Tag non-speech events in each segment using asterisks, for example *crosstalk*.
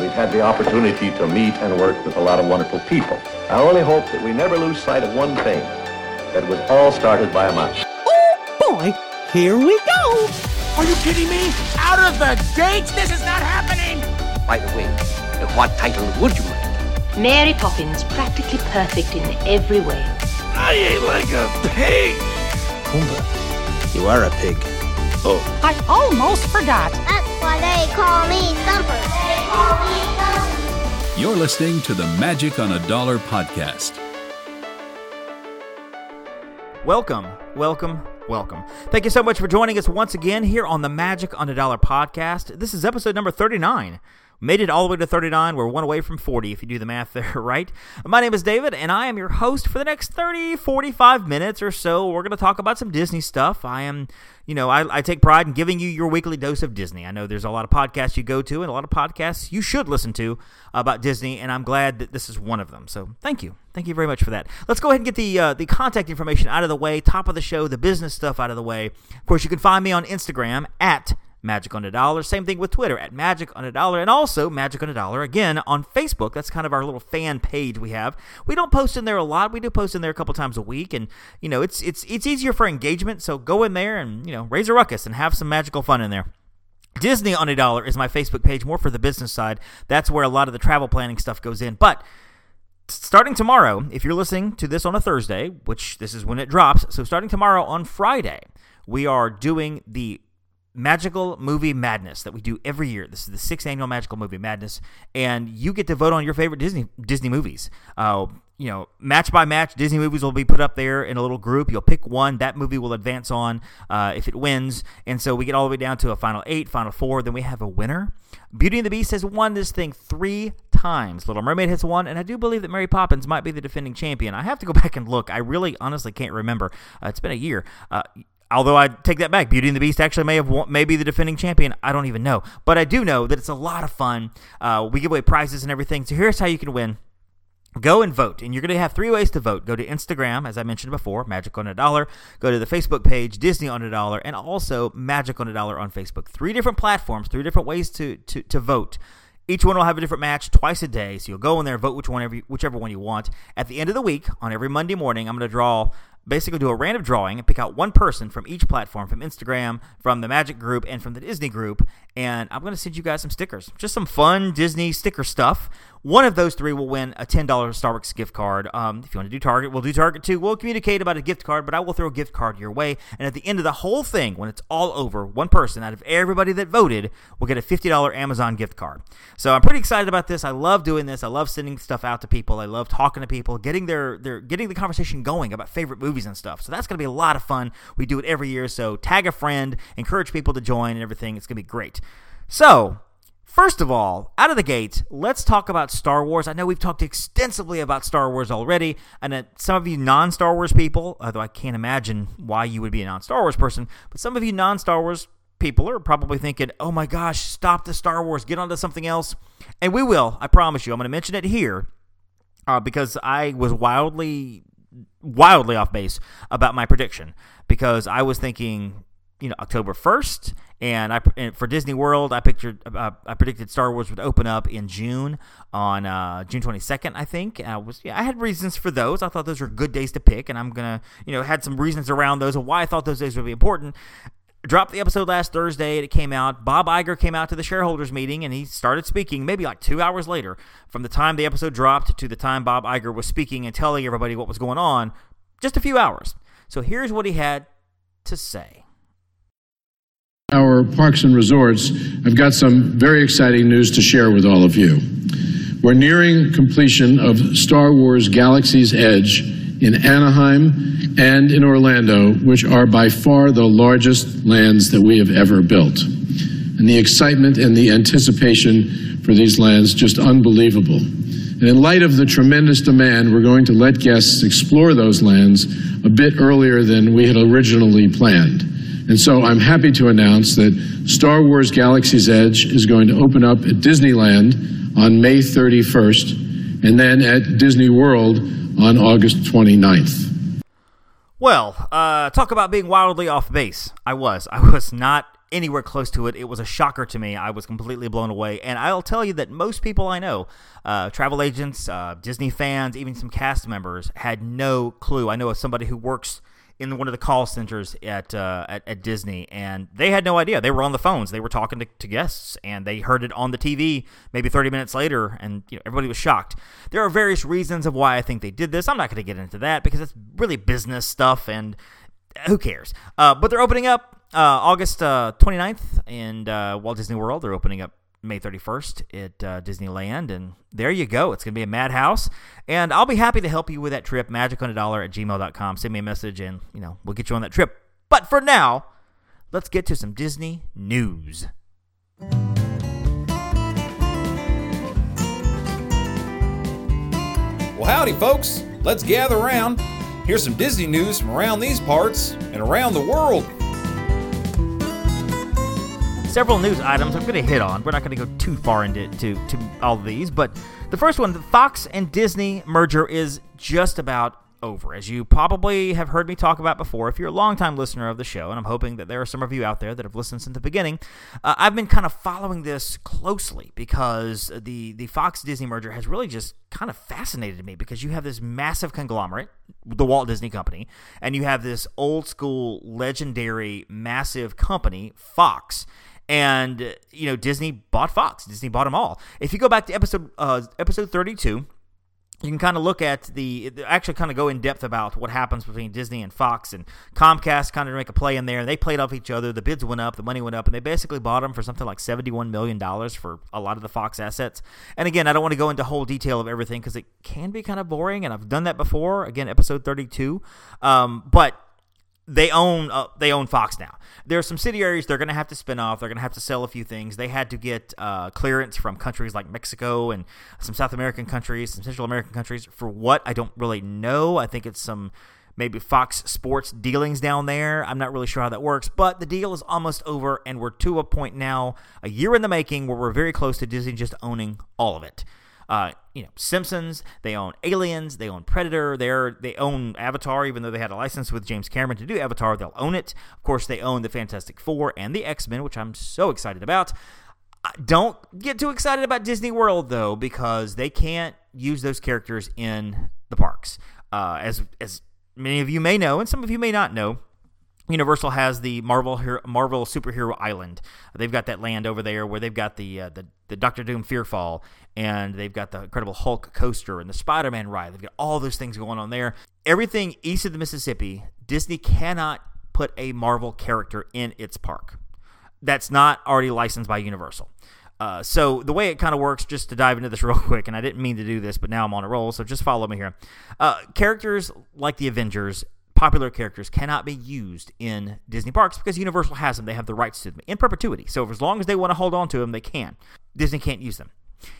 We've had the opportunity to meet and work with a lot of wonderful people. I only hope that we never lose sight of one thing, that was all started by a mouse. Oh boy, here we go. Are you kidding me? Out of the gates? This is not happening! By the way, what title would you like? Mary Poppins, practically perfect in every way. I ain't like a pig! Pumbaa, you are a pig. Oh. I almost forgot. That's why they call me Thumper. They call me Thumper. You're listening to the Magic on a Dollar podcast. Welcome, welcome, welcome. Thank you so much for joining us once again here on the Magic on a Dollar podcast. This is episode number 39. Made it all the way to 39. We're one away from 40 if you do the math there, *laughs* right? My name is David, and I am your host for the next 30, 45 minutes or so. We're going to talk about some Disney stuff. I am, you know, I, I, take pride in giving you your weekly dose of Disney. I know there's a lot of podcasts you go to and a lot of podcasts you should listen to about Disney, and I'm glad that this is one of them. So thank you. Thank you very much for that. Let's go ahead and get the uh, the contact information out of the way, top of the show, the business stuff out of the way. Of course, you can find me on Instagram at Magic on a Dollar. Same thing with Twitter at Magic on a Dollar, and also Magic on a Dollar again on Facebook. That's kind of our little fan page we have. We don't post in there a lot. We do post in there a couple times a week, and you know it's it's it's easier for engagement. So go in there and you know raise a ruckus and have some magical fun in there. Disney on a Dollar is my Facebook page, more for the business side. That's where a lot of the travel planning stuff goes in, but starting tomorrow, if you're listening to this on a Thursday, which this is when it drops, so starting tomorrow on Friday, we are doing the Magical Movie Madness that we do every year. This is the sixth annual Magical Movie Madness, and you get to vote on your favorite Disney Disney movies. Uh, you know, match by match, Disney movies will be put up there in a little group. You'll pick one. That movie will advance on uh, if it wins. And so we get all the way down to a final eight, final four. Then we have a winner. Beauty and the Beast has won this thing three times. Little Mermaid has won, and I do believe that Mary Poppins might be the defending champion. I have to go *laughs* back and look. I really, honestly can't remember. Uh, it's been a year. Uh, Although I take that back, Beauty and the Beast actually may have won, be the defending champion. I don't even know, but I do know that it's a lot of fun. Uh, we give away prizes and everything. So here's how you can win. Go and vote, and you're going to have three ways to vote. Go to Instagram, as I mentioned before, Magic on a Dollar. Go to the Facebook page, Disney on a Dollar, and also Magic on a Dollar on Facebook. Three different platforms, three different ways to to, to vote. Each one will have a different match twice a day, so you'll go in there, vote which one, every, whichever one you want. At the end of the week, on every Monday morning, I'm going to draw basically do a random drawing and pick out one person from each platform from Instagram, from the Magic Group, and from the Disney Group. And I'm going to send you guys some stickers. Just some fun Disney sticker stuff. One of those three will win a $10 Starbucks gift card. Um, if you want to do Target, we'll do Target too. We'll communicate about a gift card, but I will throw a gift card your way. And at the end of the whole thing, when it's all over, one person out of everybody that voted will get a $50 Amazon gift card. So I'm pretty excited about this. I love doing this. I love sending stuff out to people. I love talking to people, getting their, their getting the conversation going about favorite movies and stuff. So that's going to be a lot of fun. We do it every year. So tag a friend, encourage people to join and everything. It's going to be great. So, First of all, out of the gate, let's talk about Star Wars. I know we've talked extensively about Star Wars already, and some of you non Star Wars people, although I can't imagine why you would be a non Star Wars person, but some of you non Star Wars people are probably thinking, oh my gosh, stop the Star Wars, get onto something else. And we will, I promise you. I'm going to mention it here uh, because I was wildly, wildly off base about my prediction because I was thinking you know October 1st and I and for Disney World I pictured uh, I predicted Star Wars would open up in June on uh, June 22nd I think. I was yeah I had reasons for those. I thought those were good days to pick and I'm gonna you know had some reasons around those and why I thought those days would be important. Dropped the episode last Thursday it came out. Bob Iger came out to the shareholders meeting and he started speaking maybe like two hours later. From the time the episode dropped to the time Bob Iger was speaking and telling everybody what was going on just a few hours. So here's what he had to say our parks and resorts, I've got some very exciting news to share with all of you. We're nearing completion of Star Wars Galaxy's Edge in Anaheim and in Orlando, which are by far the largest lands that we have ever built. And the excitement and the anticipation for these lands just unbelievable. And in light of the tremendous demand, we're going to let guests explore those lands a bit earlier than we had originally planned. And so I'm happy to announce that Star Wars Galaxy's Edge is going to open up at Disneyland on May 31st and then at Disney World on August 29th. Well, uh, talk about being wildly off base. I was. I was not anywhere close to it. It was a shocker to me. I was completely blown away. And I'll tell you that most people I know, uh, travel agents, uh, Disney fans, even some cast members, had no clue. I know of somebody who works in one of the call centers at, uh, at, at Disney, and they had no idea. They were on the phones. They were talking to, to guests, and they heard it on the TV maybe 30 minutes later, and you know, everybody was shocked. There are various reasons of why I think they did this. I'm not going to get into that because it's really business stuff, and who cares? Uh, but they're opening up uh, August uh, 29th in uh, Walt Disney World. They're opening up May 31st at uh, Disneyland. And there you go. It's going to be a madhouse. And I'll be happy to help you with that trip. Magic on a dollar at gmail.com. Send me a message and, you know, we'll get you on that trip. But for now, let's get to some Disney news. Well, howdy, folks. Let's gather around. Here's some Disney news from around these parts and around the world several news items I'm going to hit on. We're not going to go too far into to, to all of these, but the first one, the Fox and Disney merger is just about over. As you probably have heard me talk about before, if you're a longtime listener of the show, and I'm hoping that there are some of you out there that have listened since the beginning, uh, I've been kind of following this closely because the the Fox Disney merger has really just kind of fascinated me because you have this massive conglomerate, the Walt Disney Company, and you have this old school, legendary, massive company, Fox and you know Disney bought Fox. Disney bought them all. If you go back to episode uh, episode 32, you can kind of look at the actually kind of go in depth about what happens between Disney and Fox and Comcast kind of make a play in there. And they played off each other. The bids went up, the money went up, and they basically bought them for something like $71 million for a lot of the Fox assets. And again, I don't want to go into whole detail of everything because it can be kind of boring, and I've done that before. Again, episode 32. Um, but they own uh, they own Fox now. There are some subsidiaries they're going to have to spin off. They're going to have to sell a few things. They had to get uh, clearance from countries like Mexico and some South American countries, some Central American countries. For what I don't really know. I think it's some maybe Fox Sports dealings down there. I'm not really sure how that works, but the deal is almost over, and we're to a point now, a year in the making, where we're very close to Disney just owning all of it. Uh, you know, Simpsons. They own Aliens. They own Predator. They're they own Avatar, even though they had a license with James Cameron to do Avatar. They'll own it. Of course, they own the Fantastic Four and the X Men, which I'm so excited about. Don't get too excited about Disney World though, because they can't use those characters in the parks. Uh, as as many of you may know, and some of you may not know, Universal has the Marvel Marvel Superhero Island. They've got that land over there where they've got the uh, the, the Doctor Doom Fearfall, and they've got the Incredible Hulk coaster and the Spider Man ride. They've got all those things going on there. Everything east of the Mississippi, Disney cannot put a Marvel character in its park. That's not already licensed by Universal. Uh, so the way it kind of works, just to dive into this *laughs* real quick, and I didn't mean to do this, but now I'm on a roll, so just follow me here. Uh, characters like the Avengers popular characters cannot be used in Disney parks because Universal has them. They have the rights to them in perpetuity. So as long as they want to hold on to them, they can. Disney can't use them.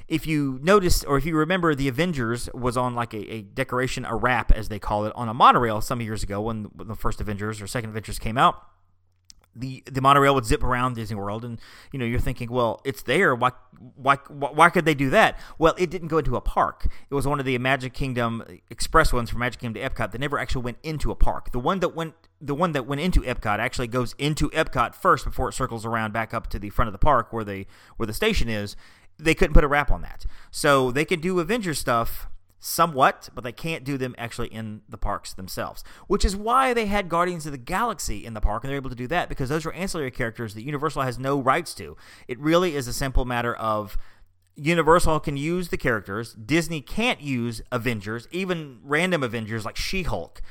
If you notice, or if you remember, the Avengers was on like a, a decoration, a wrap, as they call it, on a monorail some years ago when the first Avengers or second Avengers came out the the monorail would zip around Disney World, and you know you're thinking, well, it's there. Why why why could they do that? Well, it didn't go into a park. It was one of the Magic Kingdom Express ones from Magic Kingdom to Epcot that never actually went into a park. The one that went the one that went into Epcot actually goes into Epcot first before it circles around back up to the front of the park where the where the station is. They couldn't put a wrap on that, so they could do Avengers stuff somewhat, but they can't do them actually in the parks themselves. Which is why they had Guardians of the Galaxy in the park, and they're able to do that because those are ancillary characters that Universal has no rights to. It really is a simple matter of Universal can use the characters, Disney can't use Avengers, even random Avengers like She Hulk.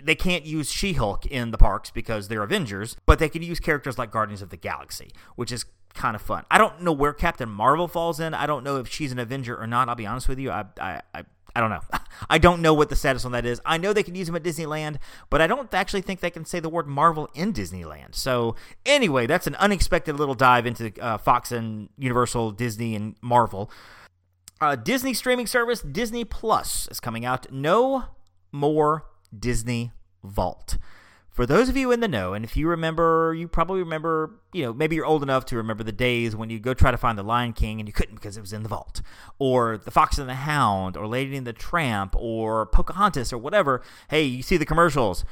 They can't use She Hulk in the parks because they're Avengers, but they can use characters like Guardians of the Galaxy, which is kind of fun. I don't know where Captain Marvel falls in. I don't know if she's an Avenger or not. I'll be honest with you. I, I, I I don't know. *laughs* I don't know what the status on that is. I know they can use them at Disneyland, but I don't actually think they can say the word Marvel in Disneyland. So, anyway, that's an unexpected little dive into uh, Fox and Universal, Disney, and Marvel. Uh, Disney streaming service Disney Plus is coming out. No more Disney Vault for those of you in the know, and if you remember, you probably remember, you know, maybe you're old enough to remember the days when you go try to find the Lion King and you couldn't because it was in the vault, or the Fox and the Hound, or Lady and the Tramp, or Pocahontas, or whatever. Hey, you see the commercials,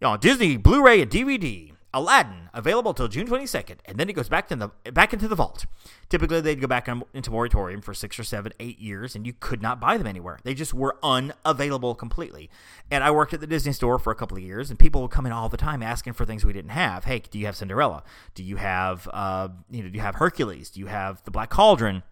you know, Disney Blu-ray and DVD. Aladdin available till June 22nd, and then it goes back to the back into the vault. Typically, they'd go back into moratorium for six or seven, eight years, and you could not buy them anywhere. They just were unavailable completely. And I worked at the Disney store for a couple of years, and people would come in all the time asking for things we didn't have. Hey, do you have Cinderella? Do you have uh, you know, do you have Hercules? Do you have the Black Cauldron?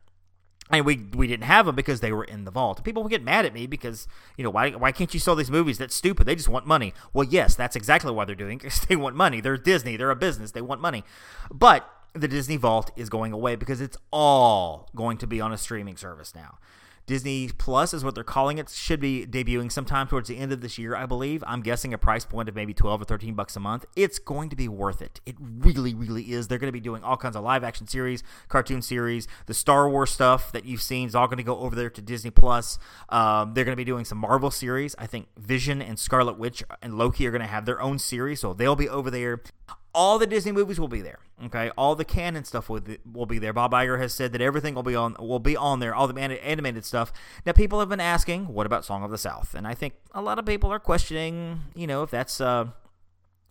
And we we didn't have them because they were in the vault. People would get mad at me because you know why why can't you sell these movies? That's stupid. They just want money. Well, yes, that's exactly why they're doing because *laughs* they want money. They're Disney. They're a business. They want money. But the Disney Vault is going away because it's all going to be on a streaming service now. Disney Plus is what they're calling it. Should be debuting sometime towards the end of this year, I believe. I'm guessing a price point of maybe 12 or 13 bucks a month. It's going to be worth it. It really, really is. They're going to be doing all kinds of live action series, cartoon series, the Star Wars stuff that you've seen is all going to go over there to Disney Plus. Um, they're going to be doing some Marvel series. I think Vision and Scarlet Witch and Loki are going to have their own series, so they'll be over there all the Disney movies will be there. Okay, all the canon stuff will, will be there. Bob Iger has said that everything will be on will be on there. All the animated stuff. Now, people have been asking, what about Song of the South? And I think a lot of people are questioning, you know, if that's uh,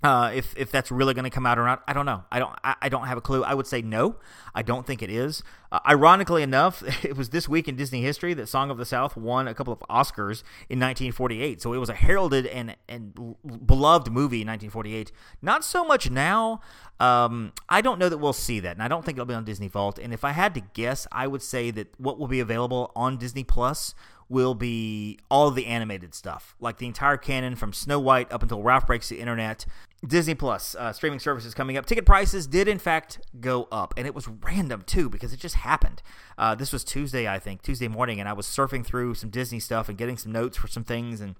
uh, if if that's really going to come out or not, I don't know. I don't I, I, don't have a clue. I would say no. I don't think it is. Uh, ironically enough, *laughs* it was this week in Disney history that Song of the South won a couple of Oscars in 1948. So it was a heralded and and beloved movie in 1948. Not so much now. Um, I don't know that we'll see that, and I don't think it'll be on Disney Vault. And if I had to guess, I would say that what will be available on Disney Plus will be all the animated stuff, like the entire canon from Snow White up until Ralph Breaks the Internet. Disney Plus uh, streaming services coming up. Ticket prices did in fact go up, and it was random too because it just happened. Uh, this was Tuesday, I think, Tuesday morning, and I was surfing through some Disney stuff and getting some notes for some things and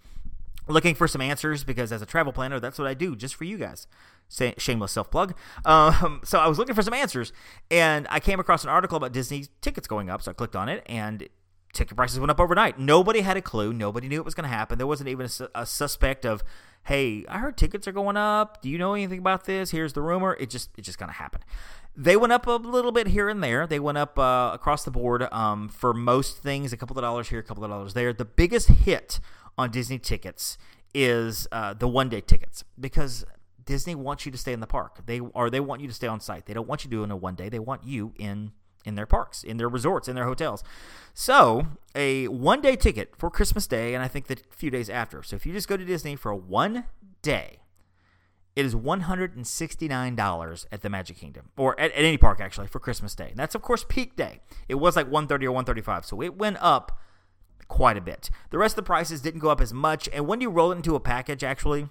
looking for some answers because as a travel planner, that's what I do just for you guys. Shameless self plug. Um, *laughs* so I was looking for some answers, and I came across an article about Disney tickets going up. So I clicked on it, and ticket prices went up overnight. Nobody had a clue. Nobody knew it was going to happen. There wasn't even a, a, suspect of, hey, I heard tickets are going up. Do you know anything about this? Here's the rumor. It just it just kind of happened. They went up a little bit here and there. They went up uh, across the board um, for most things. A couple of dollars here, a couple of dollars there. The biggest hit on Disney tickets is uh, the one day tickets because Disney wants you to stay in the park. They or they want you to stay on site. They don't want you doing a one day. They want you in in their parks, in their resorts, in their hotels. So, a one day ticket for Christmas Day, and I think the few days after. So, if you just go to Disney for one day, it is $169 at the Magic Kingdom, or at, at any park actually, for Christmas Day. And that's, of course, peak day. It was like 130 or 135 so it went up quite a bit. The rest of the prices didn't go up as much, and when you roll it into a package, actually,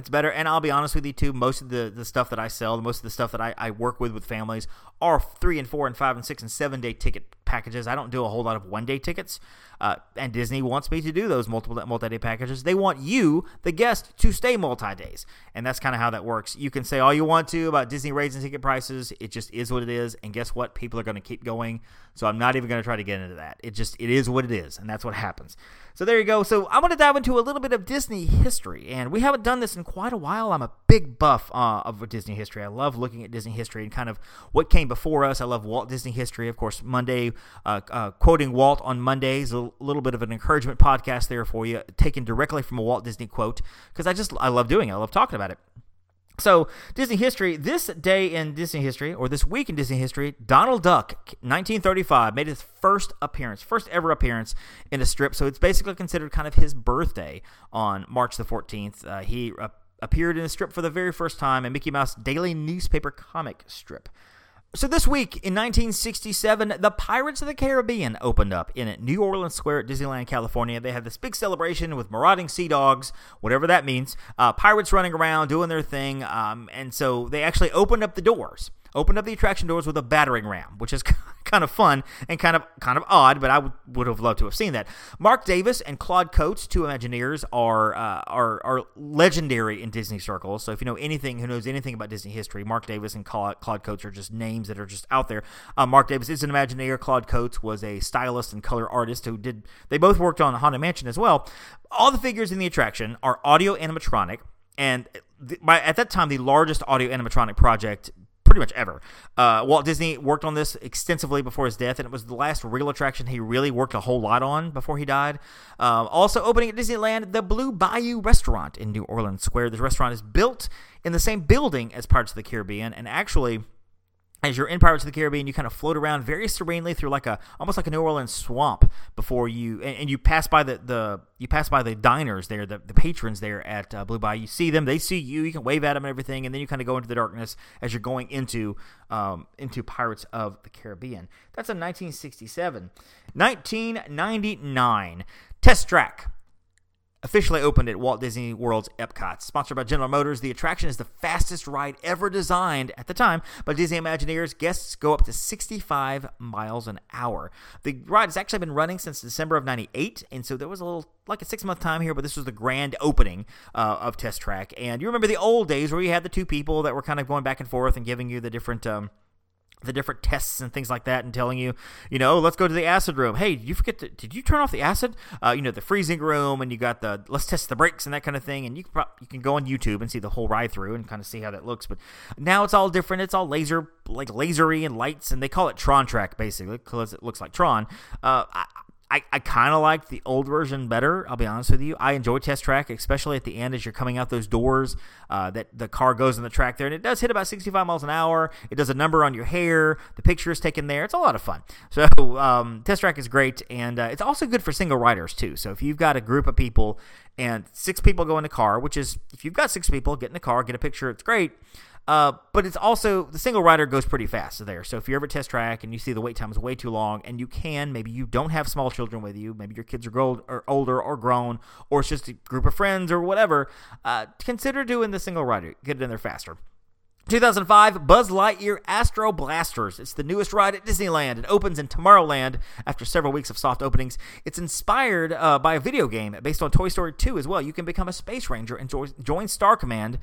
it's better. And I'll be honest with you too. Most of the, the stuff that I sell, most of the stuff that I, I work with with families are three and four and five and six and seven day ticket packages. I don't do a whole lot of one day tickets. Uh, and Disney wants me to do those multiple multi day packages. They want you, the guest, to stay multi days. And that's kind of how that works. You can say all you want to about Disney raising ticket prices. It just is what it is. And guess what? People are going to keep going. So I'm not even going to try to get into that. It just, it is what it is. And that's what happens. So there you go. So I'm going to dive into a little bit of Disney history, and we haven't done this in quite a while. I'm a big buff uh, of Disney history. I love looking at Disney history and kind of what came before us. I love Walt Disney history, of course. Monday, uh, uh, quoting Walt on Mondays, a little bit of an encouragement podcast there for you, taken directly from a Walt Disney quote because I just I love doing it. I love talking about it. So, Disney history, this day in Disney history, or this week in Disney history, Donald Duck, 1935, made his first appearance, first ever appearance in a strip. So, it's basically considered kind of his birthday on March the 14th. Uh, he uh, appeared in a strip for the very first time, a Mickey Mouse daily newspaper comic strip. So this week in 1967, the Pirates of the Caribbean opened up in New Orleans Square at Disneyland, California. They had this big celebration with marauding sea dogs, whatever that means, uh, pirates running around doing their thing, um, and so they actually opened up the doors opened up the attraction doors with a battering ram, which is *laughs* kind of fun and kind of kind of odd, but I would, would have loved to have seen that. Marc Davis and Claude Coats, two Imagineers, are uh, are are legendary in Disney circles. So if you know anything, who knows anything about Disney history, Marc Davis and Claude, Coats are just names that are just out there. Uh, Marc Davis is an Imagineer. Claude Coats was a stylist and color artist who did. They both worked on Haunted Mansion as well. All the figures in the attraction are audio animatronic. And by, at that time, the largest audio animatronic project pretty much ever. Uh, Walt Disney worked on this extensively before his death, and it was the last real attraction he really worked a whole lot on before he died. Um, also opening at Disneyland, the Blue Bayou Restaurant in New Orleans Square. This restaurant is built in the same building as Pirates of the Caribbean, and actually as you're in Pirates of the Caribbean, you kind of float around very serenely through like a almost like a New Orleans swamp before you and, and you pass by the, the you pass by the diners there, the, the patrons there at uh, Blue Bayou. You see them, they see you, you can wave at them and everything, and then you kind of go into the darkness as you're going into um, into Pirates of the Caribbean. That's in 1967, 1999. Test Track officially opened at Walt Disney World's Epcot. Sponsored by General Motors, the attraction is the fastest ride ever designed at the time by Disney Imagineers. Guests go up to 65 miles an hour. The ride has actually been running since December of 98, and so there was a little, like a six month time here, but this was the grand opening uh, of Test Track. And you remember the old days where you had the two people that were kind of going back and forth and giving you the different. Um, the different tests and things like that and telling you, you know, let's go to the acid room. Hey, you forget to, did you turn off the acid? Uh, you know, the freezing room and you got the, let's test the brakes and that kind of thing. And you can, you can go on YouTube and see the whole ride through and kind of see how that looks. But now it's all different. It's all laser, like lasery and lights and they call it Tron track basically because it looks like Tron. Uh, I, I, I kind of like the old version better. I'll be honest with you. I enjoy Test Track, especially at the end as you're coming out those doors. Uh, that the car goes in the track there, and it does hit about 65 miles an hour. It does a number on your hair. The picture is taken there. It's a lot of fun. So um, Test Track is great, and uh, it's also good for single riders too. So if you've got a group of people and six people go in the car, which is if you've got six people, get in the car, get a picture. It's great. Uh, but it's also the single rider goes pretty fast there. So if you're ever test track and you see the wait time is way too long, and you can maybe you don't have small children with you, maybe your kids are, grown, or older or grown, or it's just a group of friends or whatever, uh, consider doing the single rider. Get it in there faster. 2005 Buzz Lightyear Astro Blasters. It's the newest ride at Disneyland. It opens in Tomorrowland after several weeks of soft openings. It's inspired uh, by a video game based on Toy Story 2 as well. You can become a space ranger and join Star Command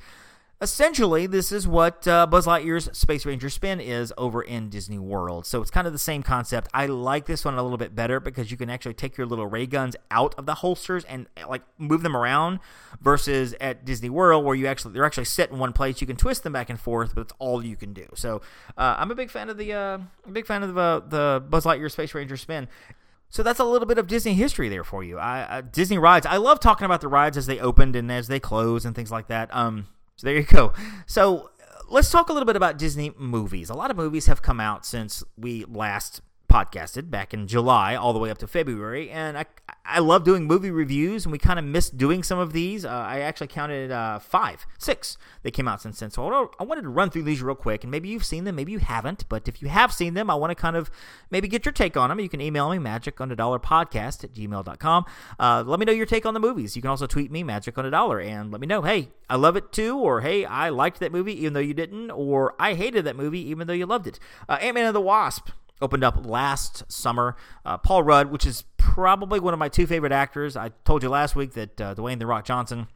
essentially, this is what uh, Buzz Lightyear's Space Ranger spin is over in Disney World. So it's kind of the same concept. I like this one a little bit better because you can actually take your little ray guns out of the holsters and like move them around versus at Disney World where you actually they're actually set in one place. You can twist them back and forth, but it's all you can do. So uh, I'm a big fan of the uh, big fan of the, uh, the Buzz Lightyear Space Ranger spin. So that's a little bit of Disney history there for you. I, Disney rides. I love talking about the rides as they opened and as they close and things like that. Um, so there you go. So uh, let's talk a little bit about Disney movies. A lot of movies have come out since we last podcasted back in July all the way up to February, and I I love doing movie reviews, and we kind of missed doing some of these. Uh, I actually counted uh, five, six that came out since then. So I wanted to run through these real quick, and maybe you've seen them, maybe you haven't, but if you have seen them, I want to kind of maybe get your take on them. You can email me magic on a dollar podcast at gmail.com. Uh, let me know your take on the movies. You can also tweet me magic on a dollar and let me know, hey, I love it too, or hey, I liked that movie even though you didn't, or I hated that movie even though you loved it. Uh, Ant Man and the Wasp opened up last summer. Uh, Paul Rudd, which is probably one of my two favorite actors. I told you last week that uh, Dwayne the Rock Johnson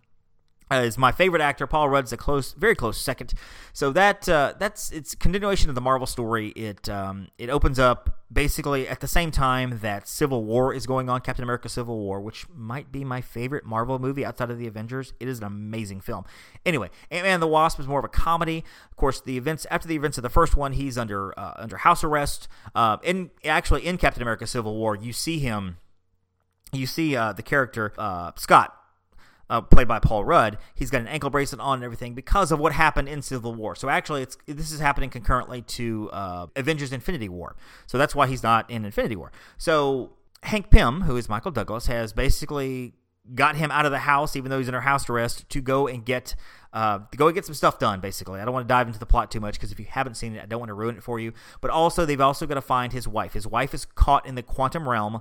uh, is my favorite actor. Paul Rudd's a close, very close second. So that uh, that's it's continuation of the Marvel story. It um, it opens up basically at the same time that Civil War is going on, Captain America: Civil War, which might be my favorite Marvel movie outside of the Avengers. It is an amazing film. Anyway, Ant Man the Wasp is more of a comedy. Of course, the events after the events of the first one, he's under uh, under house arrest. Uh, in actually in Captain America: Civil War, you see him. You see uh, the character uh, Scott uh, played by Paul Rudd, he's got an ankle bracelet on and everything because of what happened in Civil War. So actually, it's this is happening concurrently to uh, Avengers: Infinity War. So that's why he's not in Infinity War. So Hank Pym, who is Michael Douglas, has basically got him out of the house, even though he's under house arrest, to go and get uh, go and get some stuff done. Basically, I don't want to dive into the plot too much because if you haven't seen it, I don't want to ruin it for you. But also, they've also got to find his wife. His wife is caught in the quantum realm.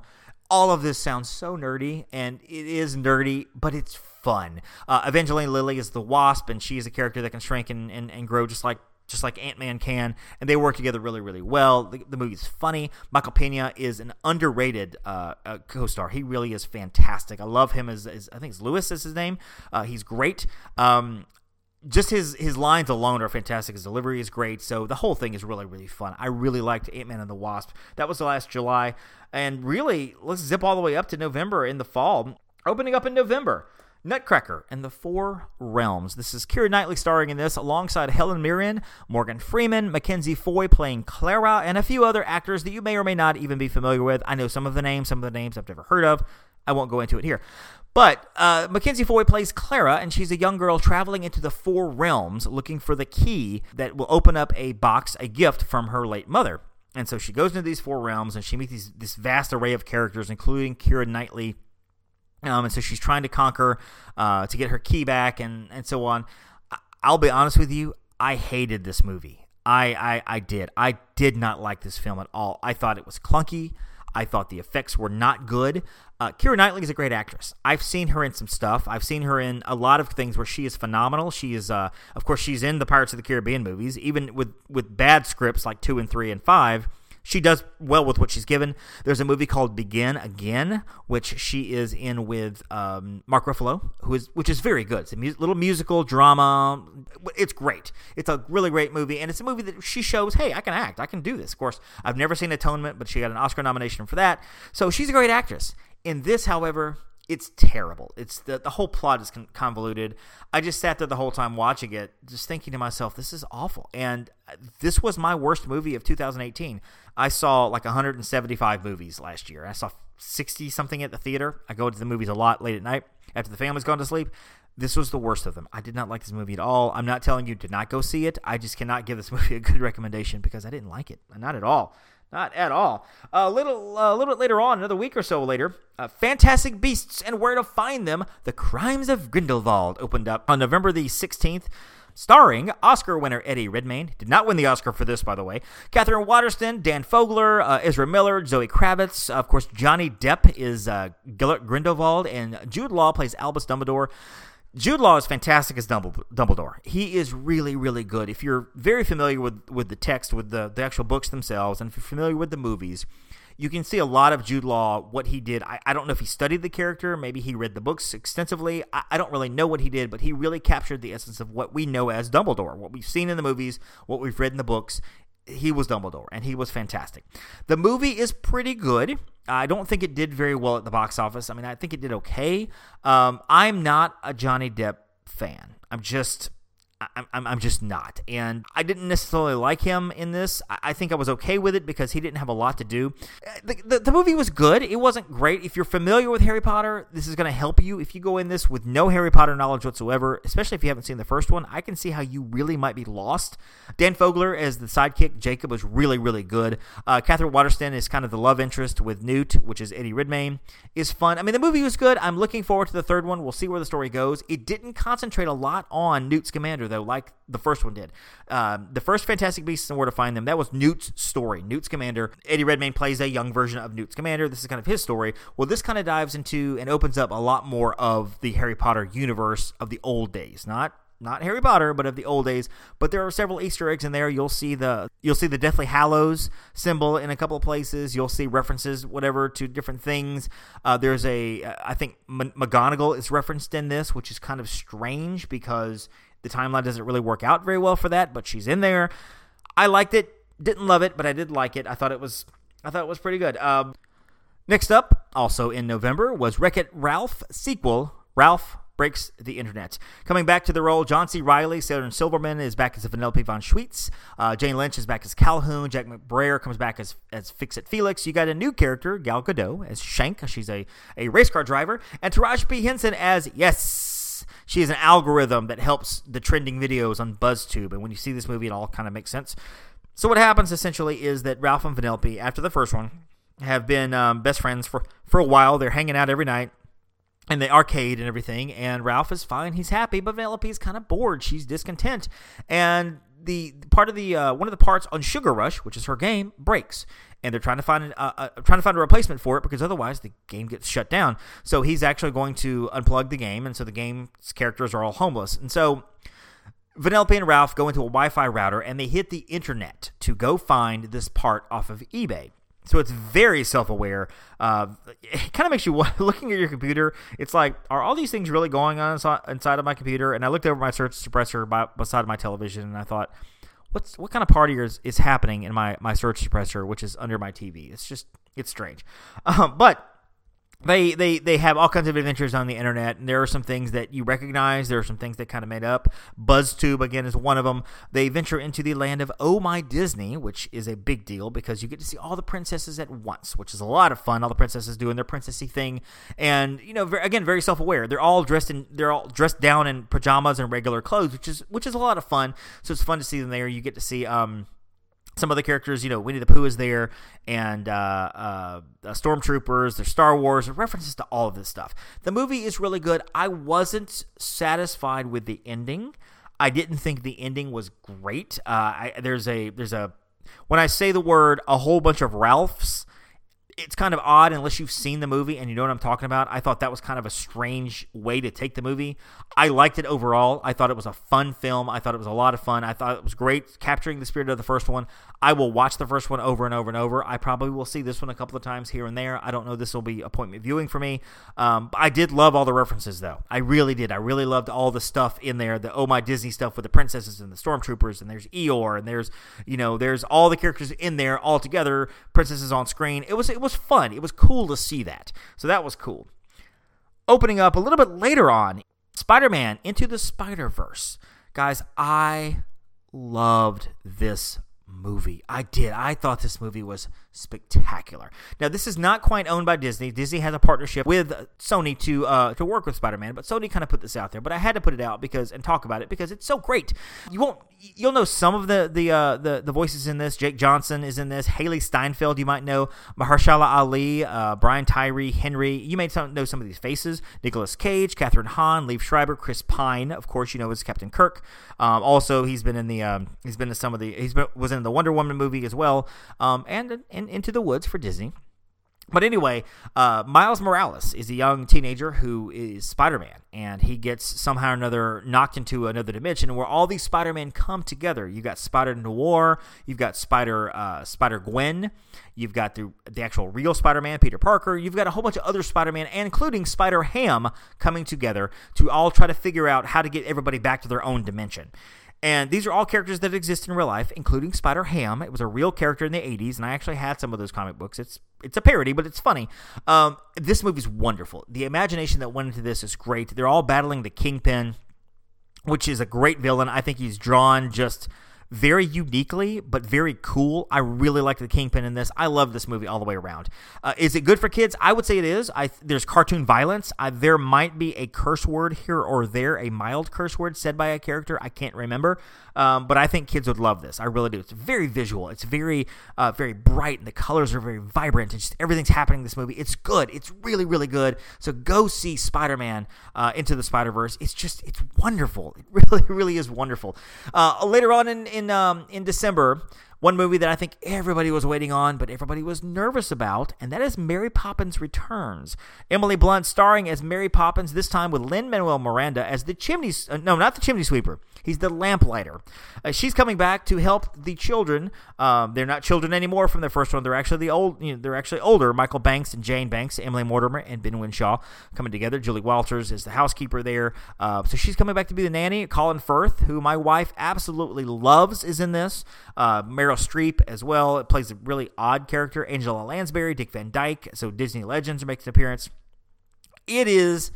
All of this sounds so nerdy, and it is nerdy, but it's fun. Uh, Evangeline Lilly is the Wasp, and she's a character that can shrink and, and, and grow just like just like Ant Man can, and they work together really, really well. The, the movie's funny. Michael Pena is an underrated uh, uh, co-star. He really is fantastic. I love him as, as I think it's Lewis is his name. Uh, he's great. Um, just his his lines alone are fantastic. His delivery is great. So the whole thing is really really fun. I really liked Ant Man and the Wasp. That was last July, and really let's zip all the way up to November in the fall. Opening up in November. Nutcracker and the Four Realms. This is Keira Knightley starring in this alongside Helen Mirren, Morgan Freeman, Mackenzie Foy playing Clara, and a few other actors that you may or may not even be familiar with. I know some of the names, some of the names I've never heard of. I won't go into it here. But uh, Mackenzie Foy plays Clara, and she's a young girl traveling into the Four Realms looking for the key that will open up a box, a gift from her late mother. And so she goes into these four realms and she meets these, this vast array of characters, including Keira Knightley. Um, and so she's trying to conquer uh, to get her key back and, and so on. I'll be honest with you, I hated this movie. I, I, I did. I did not like this film at all. I thought it was clunky. I thought the effects were not good. Uh, Keira Knightley is a great actress. I've seen her in some stuff. I've seen her in a lot of things where she is phenomenal. She is, uh, of course, she's in the Pirates of the Caribbean movies, even with with bad scripts like two and three and five she does well with what she's given. There's a movie called Begin Again, which she is in with um, Mark Ruffalo, who is which is very good. It's a mu- little musical drama. It's great. It's a really great movie, and it's a movie that she shows, hey, I can act, I can do this. Of course, I've never seen Atonement, but she got an Oscar nomination for that, so she's a great actress. In this, however, it's terrible. It's the the whole plot is convoluted. I just sat there the whole time watching it, just thinking to myself, this is awful. And uh, this was my worst movie of 2018. I saw like 175 movies last year. I saw 60 something at the theater. I go to the movies a lot late at night after the family's gone to sleep. This was the worst of them. I did not like this movie at all. I'm not telling you to not go see it. I just cannot give this *laughs* movie a good recommendation because I didn't like it. Not at all. Not at all. A little, a little bit later on, another week or so later, uh, Fantastic Beasts and Where to Find Them: The Crimes of Grindelwald opened up on November the 16th starring Oscar winner Eddie Redmayne. Did not win the Oscar for this, by the way. Katherine Waterston, Dan Fogler, uh, Ezra Miller, Zoe Kravitz. Of course, Johnny Depp is uh, Gellert Grindelwald, and Jude Law plays Albus Dumbledore. Jude Law is fantastic as Dumbledore. He is really, really good. If you're very familiar with, with the text, with the, the actual books themselves, and if you're familiar with the movies, you can see a lot of Jude Law, what he did. I, I don't know if he studied the character. Maybe he read the books extensively. I, I don't really know what he did, but he really captured the essence of what we know as Dumbledore, what we've seen in the movies, what we've read in the books. He was Dumbledore, and he was fantastic. The movie is pretty good. I don't think it did very well at the box office. I mean, I think it did okay. Um, I'm not a Johnny Depp fan. I'm just I'm, I'm just not. And I didn't necessarily like him in this. I think I was okay with it because he didn't have a lot to do. Uh, the, the, the movie was good. It wasn't great. If you're familiar with Harry Potter, this is going to help you. If you go in this with no Harry Potter knowledge whatsoever, especially if you haven't seen the first one, I can see how you really might be lost. Dan Fogler as the sidekick, Jacob, was really, really good. Uh, Katherine Waterston is kind of the love interest with Newt, which is Eddie Redmayne, is fun. I mean, the movie was good. I'm looking forward to the third one. We'll see where the story goes. It didn't concentrate a lot on Newt Scamander, though, like the first one did. Um, the first Fantastic Beasts and Where to Find Them, that was Newt's story. Newt Scamander. Eddie Redmayne plays a young version of Newt Scamander. This is kind of his story. Well, this kind of dives into and opens up a lot more of the Harry Potter universe of the old days. Not not Harry Potter, but of the old days. But there are several Easter eggs in there. You'll see the you'll see the Deathly Hallows symbol in a couple of places. You'll see references, whatever, to different things. Uh, there's a I think McGonagall is referenced in this, which is kind of strange because the timeline doesn't really work out very well for that, but she's in there. I liked it. Didn't love it, but I did like it. I thought it was I thought it was pretty good. Um, next up, also in November, was Wreck It Ralph sequel. Ralph breaks the internet. Coming back to the role, John C. Reilly, Sarah Silverman is back as Vanellope von Schweetz. Uh, Jane Lynch is back as Calhoun. Jack McBrayer comes back as as Fix It Felix. You got a new character, Gal Gadot as Shank. She's a a race car driver, and Taraji P Henson as yes she is an algorithm that helps the trending videos on BuzzTube. And when you see this movie, it all kind of makes sense. So what happens essentially is that Ralph and Vanellope, after the first one, have been um, best friends for for a while. They're hanging out every night in the arcade and everything. And Ralph is fine; he's happy, but Vanellope is kind of bored. She's discontent, and the part of the uh, one of the parts on Sugar Rush, which is her game, breaks, and they're trying to find uh, uh, trying to find a replacement for it because otherwise the game gets shut down. So he's actually going to unplug the game, and so the game's characters are all homeless. And so Vanellope and Ralph go into a Wi-Fi router and they hit the internet to go find this part off of eBay. So it's very self-aware. Uh, it kind of makes you *laughs* looking at your computer. It's like, are all these things really going on inside of my computer? And I looked over my surge suppressor by, beside my television, and I thought, what's what kind of party is, is happening in my my surge suppressor, which is under my TV? It's just it's strange. Um, *laughs* but they they they have all kinds of adventures on the internet and there are some things that you recognize there are some things that kind of made up. Buzztube again is one of them they venture into the land of oh my disney which is a big deal because you get to see all the princesses at once which is a lot of fun all the princesses doing their princessy thing. And you know again very self-aware. They're all dressed in they're all dressed down in pajamas and regular clothes which is which is a lot of fun. So it's fun to see them there. You get to see um some other characters, you know, Winnie the Pooh is there, and uh, uh, stormtroopers. There's Star Wars, references to all of this stuff. The movie is really good. I wasn't satisfied with the ending. I didn't think the ending was great. Uh, I, there's a there's a when I say the word a whole bunch of Ralphs it's kind of odd unless you've seen the movie and you know what I'm talking about. I thought that was kind of a strange way to take the movie. I liked it overall. I thought it was a fun film. I thought it was a lot of fun. I thought it was great capturing the spirit of the first one. I will watch the first one over and over and over. I probably will see this one a couple of times here and there. I don't know. This will be appointment viewing for me. Um, I did love all the references though. I really did. I really loved all the stuff in there. The Oh My Disney stuff with the princesses and the stormtroopers, and there's Eeyore, and there's you know there's all the characters in there all together. Princesses on screen. It was it was fun. It was cool to see that. So that was cool. Opening up a little bit later on, Spider Man Into the Spider Verse. Guys, I loved this movie. I did. I thought this movie was spectacular. Now, this is not quite owned by Disney. Disney has a partnership with Sony to uh, to work with Spider-Man, but Sony kind of put this out there. But I had to put it out because and talk about it because it's so great. You won't you'll know some of the the uh, the the voices in this. Jake Johnson is in this. Hailee Steinfeld, you might know. Mahershala Ali, uh, Brian Tyree, Henry. You may know some of these faces. Nicolas Cage, Kathryn Hahn, Liev Schreiber, Chris Pine. Of course, you know as Captain Kirk. Um, also, he's been in the um, he's been in some of the he's been was in the Wonder Woman movie as well. Um, and, and Into the Woods for Disney. But anyway, uh, Miles Morales is a young teenager who is Spider Man, and he gets somehow or another knocked into another dimension where all these Spider Men come together. You've got Spider Noir, you've got Spider uh, Spider Gwen, you've got the the actual real Spider Man, Peter Parker. You've got a whole bunch of other Spider Man, including Spider Ham, coming together to all try to figure out how to get everybody back to their own dimension. And these are all characters that exist in real life, including Spider Ham. It was a real character in the 80s, and I actually had some of those comic books. It's it's a parody, but it's funny. Um, this movie's wonderful. The imagination that went into this is great. They're all battling the Kingpin, which is a great villain. I think he's drawn just very uniquely, but very cool. I really like the Kingpin in this. I love this movie all the way around. Uh, is it good for kids? I would say it is. I there's cartoon violence. I, there might be a curse word here or there, a mild curse word said by a character. I can't remember, um, but I think kids would love this. I really do. It's very visual. It's very uh, very bright, and the colors are very vibrant. And just everything's happening in this movie. It's good. It's really really good. So go see Spider Man uh, into the Spider Verse. It's just it's wonderful. It *laughs* really really is wonderful. Uh, later on in, in in um, in December, one movie that I think everybody was waiting on, but everybody was nervous about, and that is Mary Poppins Returns. Emily Blunt starring as Mary Poppins, this time with Lin Manuel Miranda as the chimney. Uh, no, not the chimney sweeper. He's the lamplighter. Uh, she's coming back to help the children. Um, they're not children anymore from the first one. They're actually the old. You know, they're actually older. Michael Banks and Jane Banks, Emily Mortimer and Ben Whishaw coming together. Julie Walters is the housekeeper there. Uh, so she's coming back to be the nanny. Colin Firth, who my wife absolutely loves, is in this. Uh, Meryl Streep as well. It plays a really odd character. Angela Lansbury, Dick Van Dyke. So Disney Legends makes an appearance. It is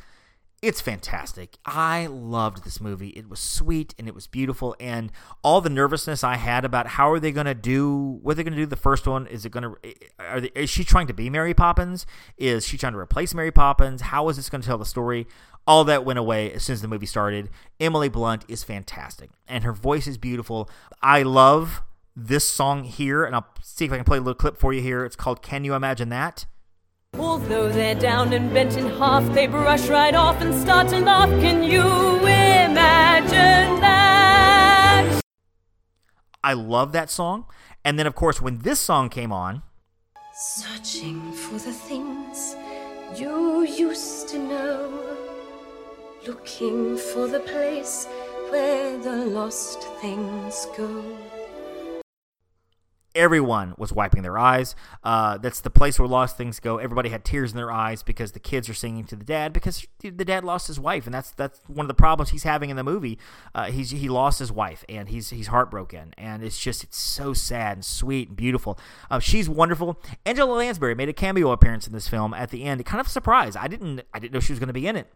it's fantastic. I loved this movie. It was sweet and it was beautiful, and all the nervousness I had about how are they going to do what are they going to do the first one? Is it going to is she trying to be Mary Poppins? Is she trying to replace Mary Poppins? How is this going to tell the story? All that went away as soon as the movie started. Emily Blunt is fantastic, and her voice is beautiful. I love this song here, and I'll see if I can play a little clip for you here. It's called "Can You Imagine That." Although they're down and bent in half, they brush right off and start to laugh. Can you imagine that? I love that song. And then, of course, when this song came on. Searching for the things you used to know, looking for the place where the lost things go. everyone was wiping their eyes. Uh, that's the place where lost things go. Everybody had tears in their eyes because the kids are singing to the dad because the dad lost his wife, and that's that's one of the problems he's having in the movie. Uh, he's he lost his wife, and he's he's heartbroken, and it's just it's so sad and sweet and beautiful. Uh, she's wonderful. Angela Lansbury made a cameo appearance in this film at the end. Kind of a surprise. I didn't I didn't know she was going to be in it.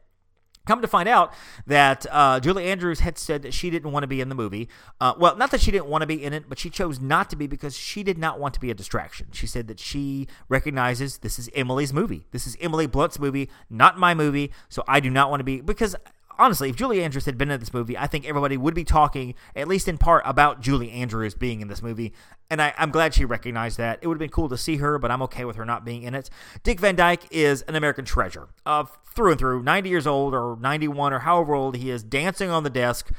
Come to find out that uh, Julie Andrews had said that she didn't want to be in the movie. Uh, well, not that she didn't want to be in it, but she chose not to be because she did not want to be a distraction. She said that she recognizes this is Emily's movie. This is Emily Blunt's movie, not my movie. So I do not want to be because honestly, if Julie Andrews had been in this movie, I think everybody would be talking, at least in part, about Julie Andrews being in this movie. And I, am glad she recognized that. It would have been cool to see her, but I'm okay with her not being in it. Dick Van Dyke is an American treasure, uh, through and through, 90 years old or 91 or however old he is, dancing on the desk,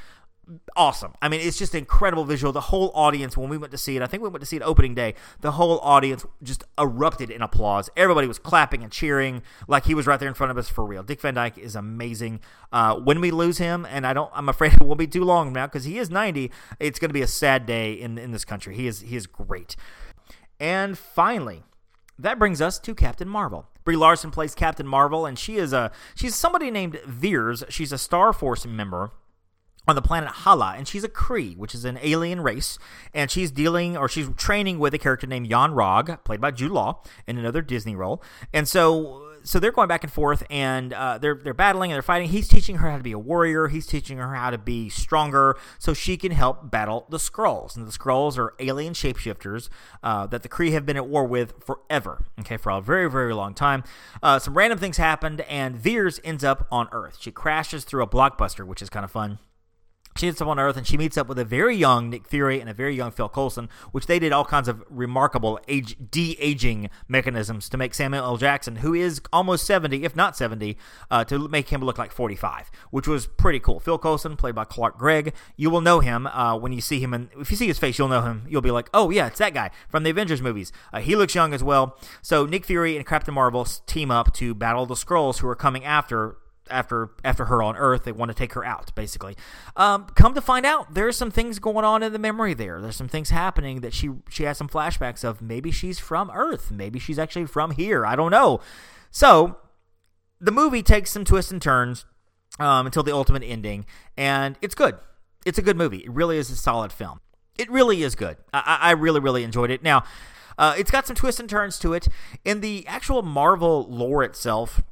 awesome. I mean, it's just incredible visual. The whole audience, when we went to see it, I think we went to see it opening day, the whole audience just erupted in applause. Everybody was clapping and cheering like he was right there in front of us for real. Dick Van Dyke is amazing. Uh, when we lose him, and I don't, I'm afraid *laughs* it won't be too long now because he is 90. It's going to be a sad day in in this country. He is he is great. And finally, that brings us to Captain Marvel. Brie Larson plays Captain Marvel, and she is a she's somebody named Vers. She's a Star Force member on the planet Hala, and she's a Kree, which is an alien race, and she's dealing or she's training with a character named Yon-Rogg, played by Jude Law, in another Disney role, and so so they're going back and forth, and uh, they're they're battling and they're fighting. He's teaching her how to be a warrior. He's teaching her how to be stronger, so she can help battle the Skrulls. And the Skrulls are alien shapeshifters uh, that the Kree have been at war with forever. Okay, for a very very long time. Uh, some random things happened, and Vers ends up on Earth. She crashes through a blockbuster, which is kind of fun she ends up on Earth and she meets up with a very young Nick Fury and a very young Phil Coulson, which they did all kinds of remarkable age de aging mechanisms to make Samuel L. Jackson, who is almost 70, if not 70, uh, to make him look like 45, which was pretty cool. Phil Coulson, played by Clark Gregg, you will know him uh, when you see him, and if you see his face, you'll know him. You'll be like, oh, yeah, it's that guy from the Avengers movies. Uh, he looks young as well. So Nick Fury and Captain Marvel team up to battle the Skrulls who are coming after after after her on Earth. They want to take her out, basically. Um, come to find out, there's some things going on in the memory there. There's some things happening that she she has some flashbacks of. Maybe she's from Earth. Maybe she's actually from here. I don't know. So the movie takes some twists and turns um, until the ultimate ending, and it's good. It's a good movie. It really is a solid film. It really is good. I, I really, really enjoyed it. Now, uh, it's got some twists and turns to it. In the actual Marvel lore itself,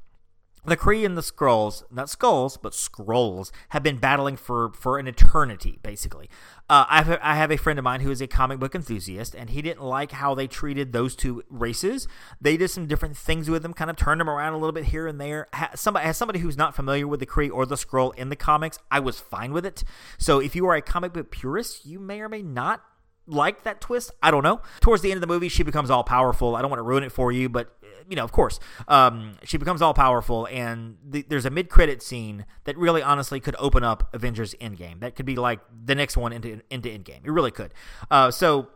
the Kree and the Skrulls, not Skulls, but Skrulls, have been battling for, for an eternity, basically. Uh, I, have, I have a friend of mine who is a comic book enthusiast, and he didn't like how they treated those two races. They did some different things with them, kind of turned them around a little bit here and there. somebody, as somebody who's not familiar with the Kree or the Skrull in the comics, I was fine with it. So if you are a comic book purist, you may or may not like that twist. I don't know. Towards the end of the movie, she becomes all powerful. I don't want to ruin it for you, but you know, of course, um, she becomes all powerful, and the, there's a mid credit scene that really, honestly, could open up Avengers Endgame. That could be like the next one into into Endgame. It really could. Uh, so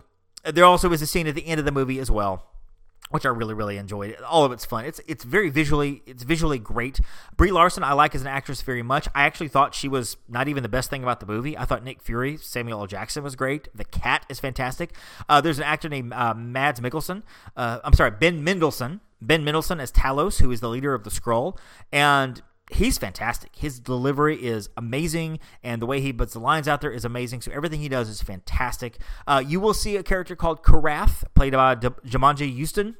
there also is a scene at the end of the movie as well which I really really enjoyed. All of it's fun. It's it's very visually it's visually great. Brie Larson I like as an actress very much. I actually thought she was not even the best thing about the movie. I thought Nick Fury, Samuel L. Jackson was great. The cat is fantastic. Uh, there's an actor named uh, Mads Mikkelsen. Uh, I'm sorry, Ben Mendelsohn. Ben Mendelsohn as Talos, who is the leader of the Skrull, and he's fantastic. His delivery is amazing, and the way he puts the lines out there is amazing. So everything he does is fantastic. Uh, you will see a character called Korath, played by D- Djimon Hounsou.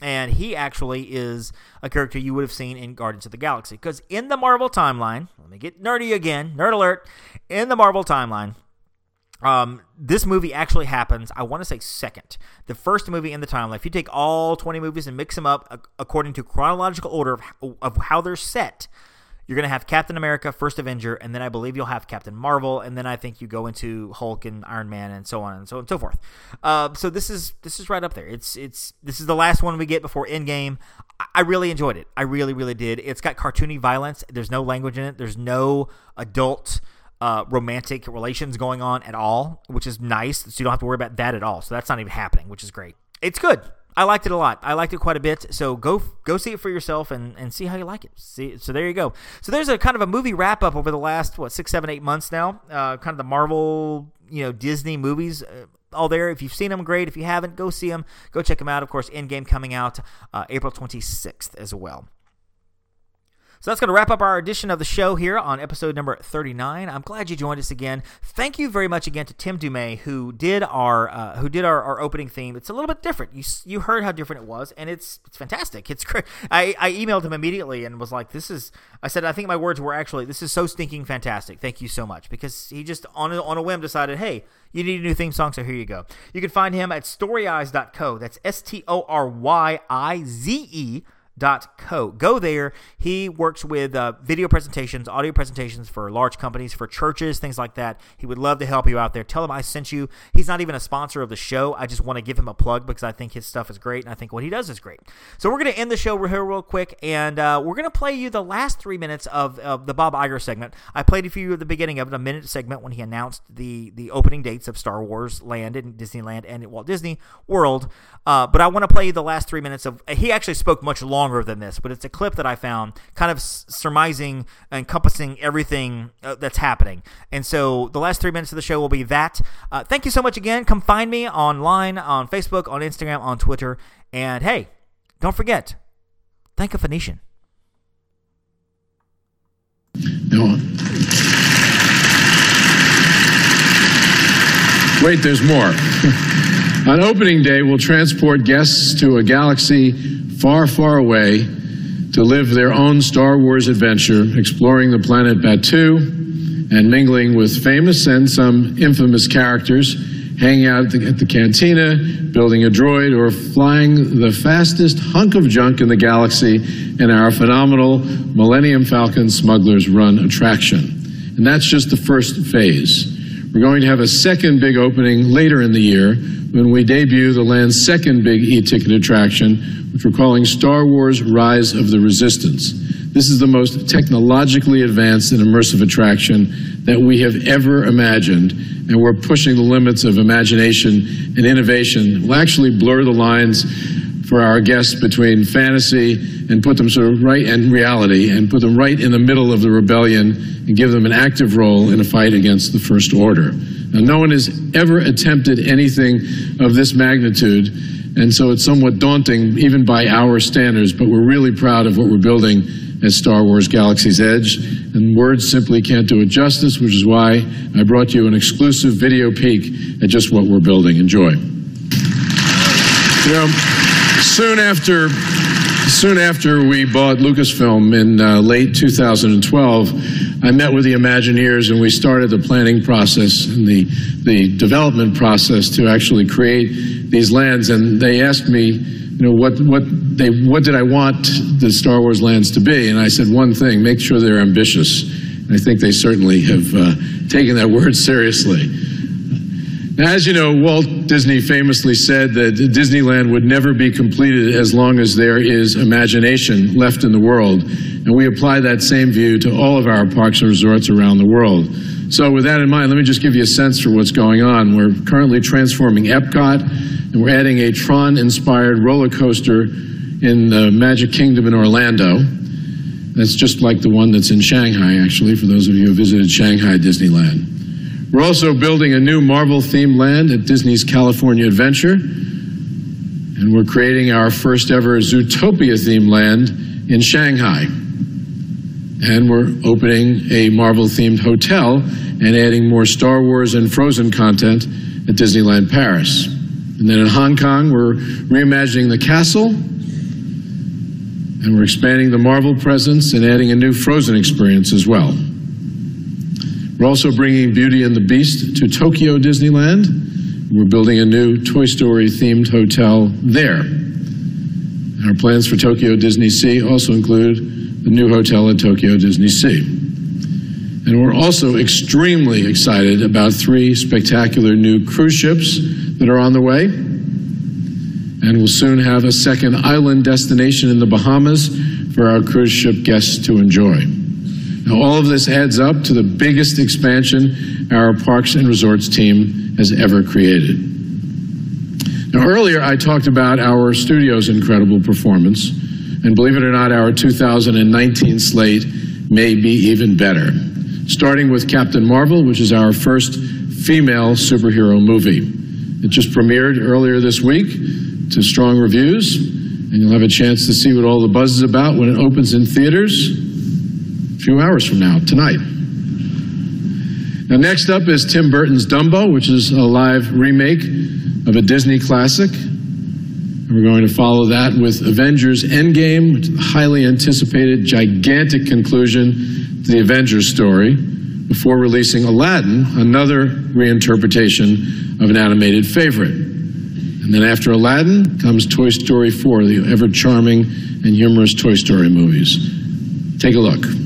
And he actually is a character you would have seen in Guardians of the Galaxy. Because in the Marvel timeline, let me get nerdy again, nerd alert. In the Marvel timeline, um, this movie actually happens, I want to say second. The first movie in the timeline, if you take all 20 movies and mix them up according to chronological order of, of how they're set, you're going to have Captain America, First Avenger, and then I believe you'll have Captain Marvel, and then I think you go into Hulk and Iron Man and so on and so on and so forth. Uh, so this is this is right up there. It's it's this is the last one we get before Endgame. I really enjoyed it. I really really did. It's got cartoony violence. There's no language in it. There's no adult uh, romantic relations going on at all, which is nice. So you don't have to worry about that at all. So that's not even happening, which is great. It's good. I liked it a lot. I liked it quite a bit. So go go see it for yourself and, and see how you like it. See, so there you go. So there's a kind of a movie wrap up over the last what six, seven, eight months now. Uh, kind of the Marvel, you know, Disney movies. Uh, all there. If you've seen them, great. If you haven't, go see them. Go check them out. Of course, Endgame coming out uh, April 26th as well. So that's going to wrap up our edition of the show here on episode number 39. I'm glad you joined us again. Thank you very much again to Tim Dumay who did our uh, who did our, our opening theme. It's a little bit different. You you heard how different it was, and it's it's fantastic. It's great. I, I emailed him immediately and was like, "This is." I said, "I think my words were actually this is so stinking fantastic. Thank you so much." Because he just on a, on a whim decided, "Hey." You need a new theme song, so here you go. You can find him at storyize.co. That's S T O R Y I Z E Co. Go there. He works with uh, video presentations, audio presentations for large companies, for churches, things like that. He would love to help you out there. Tell him I sent you. He's not even a sponsor of the show. I just want to give him a plug because I think his stuff is great and I think what he does is great. So we're going to end the show here real quick and uh, we're going to play you the last three minutes of, of the Bob Iger segment. I played a few at the beginning of it, a minute segment when he announced the, the opening dates of Star Wars Land in Disneyland and at Walt Disney World. Uh, but I want to play you the last three minutes of. He actually spoke much longer than this, but it's a clip that I found, kind of surmising, encompassing everything uh, that's happening. And so the last three minutes of the show will be that. Uh, thank you so much again. Come find me online, on Facebook, on Instagram, on Twitter. And hey, don't forget, thank a Phoenician. No. Wait, there's more. *laughs* On opening day, we'll transport guests to a galaxy far, far away to live their own Star Wars adventure, exploring the planet Batuu and mingling with famous and some infamous characters, hanging out at the, at the cantina, building a droid, or flying the fastest hunk of junk in the galaxy in our phenomenal Millennium Falcon Smugglers Run attraction. And that's just the first phase. We're going to have a second big opening later in the year when we debut the land's second big e-ticket attraction, which we're calling Star Wars Rise of the Resistance. This is the most technologically advanced and immersive attraction that we have ever imagined, and we're pushing the limits of imagination and innovation. We'll actually blur the lines for our guests between fantasy and put them sort of right in reality and put them right in the middle of the rebellion and give them an active role in a fight against the First Order. No one has ever attempted anything of this magnitude, and so it's somewhat daunting, even by our standards, but we're really proud of what we're building at Star Wars Galaxy's Edge, and words simply can't do it justice, which is why I brought you an exclusive video peek at just what we're building. Enjoy. You know, soon after soon after we bought Lucasfilm in uh, late 2012, I met with the Imagineers and we started the planning process and the, the development process to actually create these lands. And they asked me, you know, what, what, they, what did I want the Star Wars lands to be? And I said one thing make sure they're ambitious. And I think they certainly have uh, taken that word *laughs* seriously. As you know, Walt Disney famously said that Disneyland would never be completed as long as there is imagination left in the world. And we apply that same view to all of our parks and resorts around the world. So, with that in mind, let me just give you a sense for what's going on. We're currently transforming Epcot, and we're adding a Tron inspired roller coaster in the Magic Kingdom in Orlando. That's just like the one that's in Shanghai, actually, for those of you who visited Shanghai Disneyland. We're also building a new Marvel themed land at Disney's California Adventure. And we're creating our first ever Zootopia themed land in Shanghai. And we're opening a Marvel themed hotel and adding more Star Wars and Frozen content at Disneyland Paris. And then in Hong Kong, we're reimagining the castle and we're expanding the Marvel presence and adding a new Frozen experience as well. We're also bringing Beauty and the Beast to Tokyo Disneyland. We're building a new Toy Story themed hotel there. Our plans for Tokyo Disney Sea also include the new hotel at Tokyo Disney Sea. And we're also extremely excited about three spectacular new cruise ships that are on the way. And we'll soon have a second island destination in the Bahamas for our cruise ship guests to enjoy. Now, all of this adds up to the biggest expansion our Parks and Resorts team has ever created. Now, earlier I talked about our studio's incredible performance, and believe it or not, our 2019 slate may be even better. Starting with Captain Marvel, which is our first female superhero movie. It just premiered earlier this week to strong reviews, and you'll have a chance to see what all the buzz is about when it opens in theaters few hours from now, tonight. Now, next up is Tim Burton's Dumbo, which is a live remake of a Disney classic. We're going to follow that with Avengers Endgame, which is a highly anticipated, gigantic conclusion to the Avengers story, before releasing Aladdin, another reinterpretation of an animated favorite. And then after Aladdin comes Toy Story 4, the ever charming and humorous Toy Story movies. Take a look.